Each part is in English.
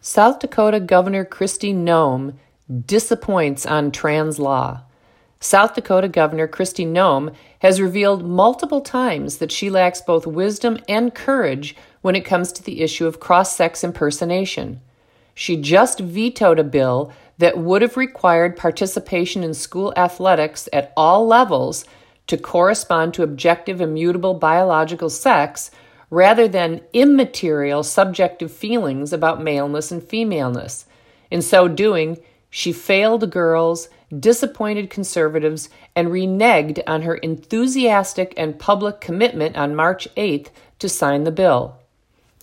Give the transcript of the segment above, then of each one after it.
South Dakota Governor Kristi Noem disappoints on trans law. South Dakota Governor Kristi Noem has revealed multiple times that she lacks both wisdom and courage when it comes to the issue of cross sex impersonation. She just vetoed a bill that would have required participation in school athletics at all levels to correspond to objective immutable biological sex rather than immaterial subjective feelings about maleness and femaleness. In so doing, she failed girls, disappointed conservatives, and reneged on her enthusiastic and public commitment on March 8th to sign the bill.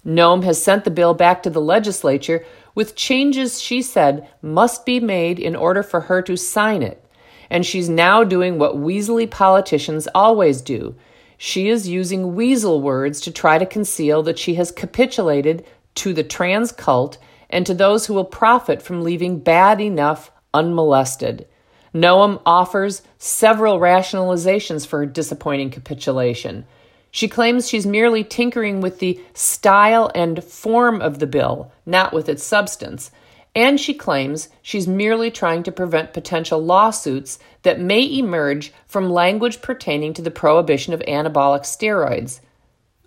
Noem has sent the bill back to the legislature with changes she said must be made in order for her to sign it. And she's now doing what weaselly politicians always do. She is using weasel words to try to conceal that she has capitulated to the trans cult and to those who will profit from leaving bad enough unmolested. Noem offers several rationalizations for her disappointing capitulation. She claims she's merely tinkering with the style and form of the bill, not with its substance. And she claims she's merely trying to prevent potential lawsuits that may emerge from language pertaining to the prohibition of anabolic steroids.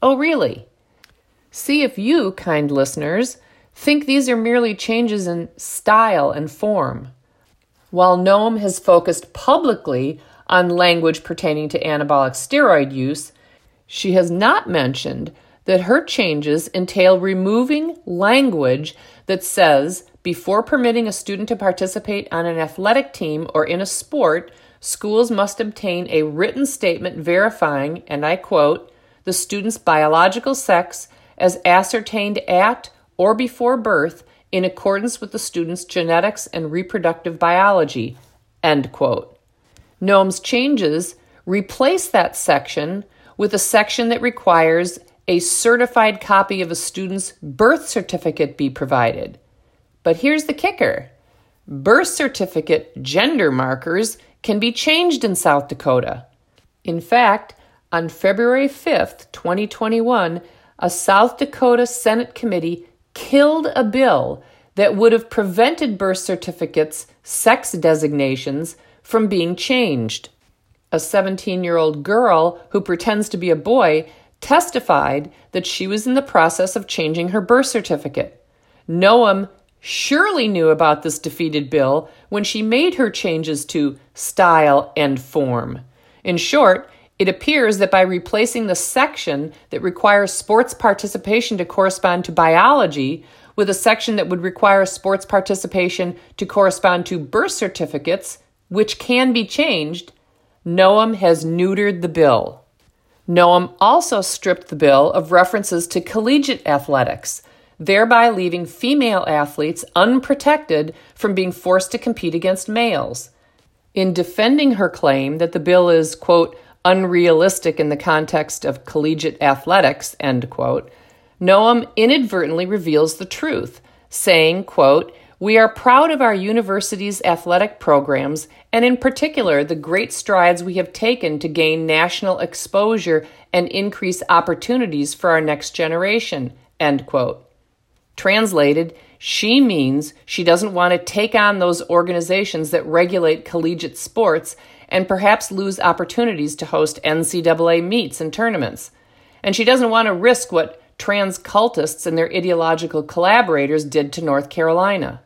Oh, really? See if you, kind listeners, think these are merely changes in style and form. While Noem has focused publicly on language pertaining to anabolic steroid use, she has not mentioned that her changes entail removing language that says before permitting a student to participate on an athletic team or in a sport, schools must obtain a written statement verifying, and I quote, the student's biological sex as ascertained at or before birth in accordance with the student's genetics and reproductive biology, end quote. Noem's changes replace that section with a section that requires a certified copy of a student's birth certificate be provided. But here's the kicker birth certificate gender markers can be changed in South Dakota. In fact, on February 5th, 2021, a South Dakota Senate committee killed a bill that would have prevented birth certificates' sex designations from being changed a 17 year old girl who pretends to be a boy, testified that she was in the process of changing her birth certificate. Noem surely knew about this defeated bill when she made her changes to style and form. In short, it appears that by replacing the section that requires sports participation to correspond to biology with a section that would require sports participation to correspond to birth certificates, which can be changed, Noem has neutered the bill. Noem also stripped the bill of references to collegiate athletics, thereby leaving female athletes unprotected from being forced to compete against males. In defending her claim that the bill is, quote, unrealistic in the context of collegiate athletics, end quote, Noem inadvertently reveals the truth, saying, quote, we are proud of our university's athletic programs and, in particular, the great strides we have taken to gain national exposure and increase opportunities for our next generation. End quote. Translated, she means she doesn't want to take on those organizations that regulate collegiate sports and perhaps lose opportunities to host NCAA meets and tournaments. And she doesn't want to risk what trans cultists and their ideological collaborators did to North Carolina.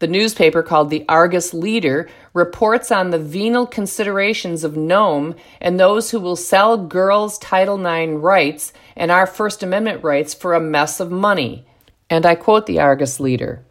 The newspaper called the Argus Leader reports on the venal considerations of Noem and those who will sell girls' Title IX rights and our First Amendment rights for a mess of money. And I quote the Argus Leader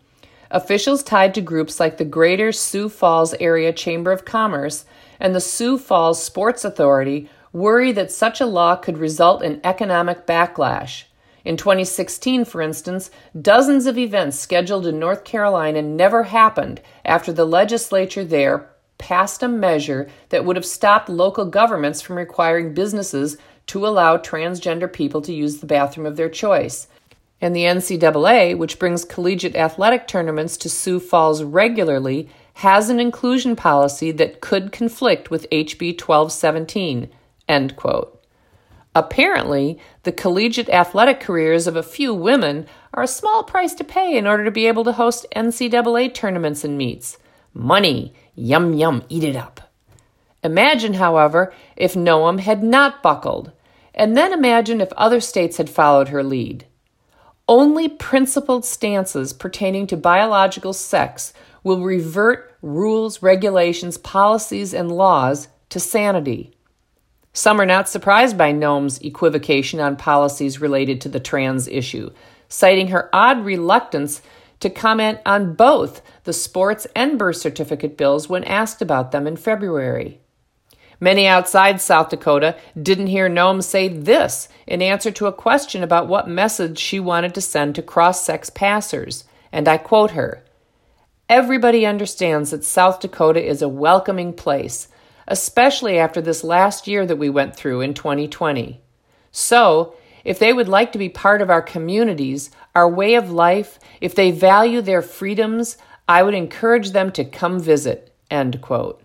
Officials tied to groups like the Greater Sioux Falls Area Chamber of Commerce and the Sioux Falls Sports Authority worry that such a law could result in economic backlash. In 2016, for instance, dozens of events scheduled in North Carolina never happened after the legislature there passed a measure that would have stopped local governments from requiring businesses to allow transgender people to use the bathroom of their choice. And the NCAA, which brings collegiate athletic tournaments to Sioux Falls regularly, has an inclusion policy that could conflict with HB 1217. End quote. Apparently, the collegiate athletic careers of a few women are a small price to pay in order to be able to host NCAA tournaments and meets. Money, yum yum, eat it up. Imagine, however, if Noem had not buckled, and then imagine if other states had followed her lead. Only principled stances pertaining to biological sex will revert rules, regulations, policies, and laws to sanity. Some are not surprised by Noem's equivocation on policies related to the trans issue, citing her odd reluctance to comment on both the sports and birth certificate bills when asked about them in February. Many outside South Dakota didn't hear Noem say this in answer to a question about what message she wanted to send to cross sex passers, and I quote her Everybody understands that South Dakota is a welcoming place, especially after this last year that we went through in 2020. So, if they would like to be part of our communities, our way of life, if they value their freedoms, I would encourage them to come visit. End quote.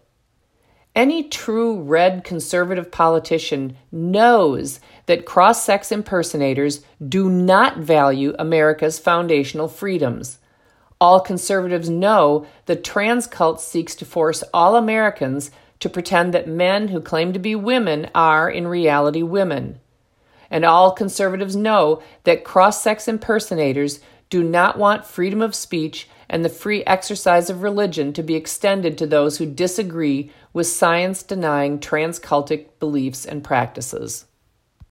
Any true red conservative politician knows that cross sex impersonators do not value America's foundational freedoms. All conservatives know the trans cult seeks to force all Americans to pretend that men who claim to be women are, in reality, women. And all conservatives know that cross sex impersonators do not want freedom of speech and the free exercise of religion to be extended to those who disagree with science denying transcultic beliefs and practices.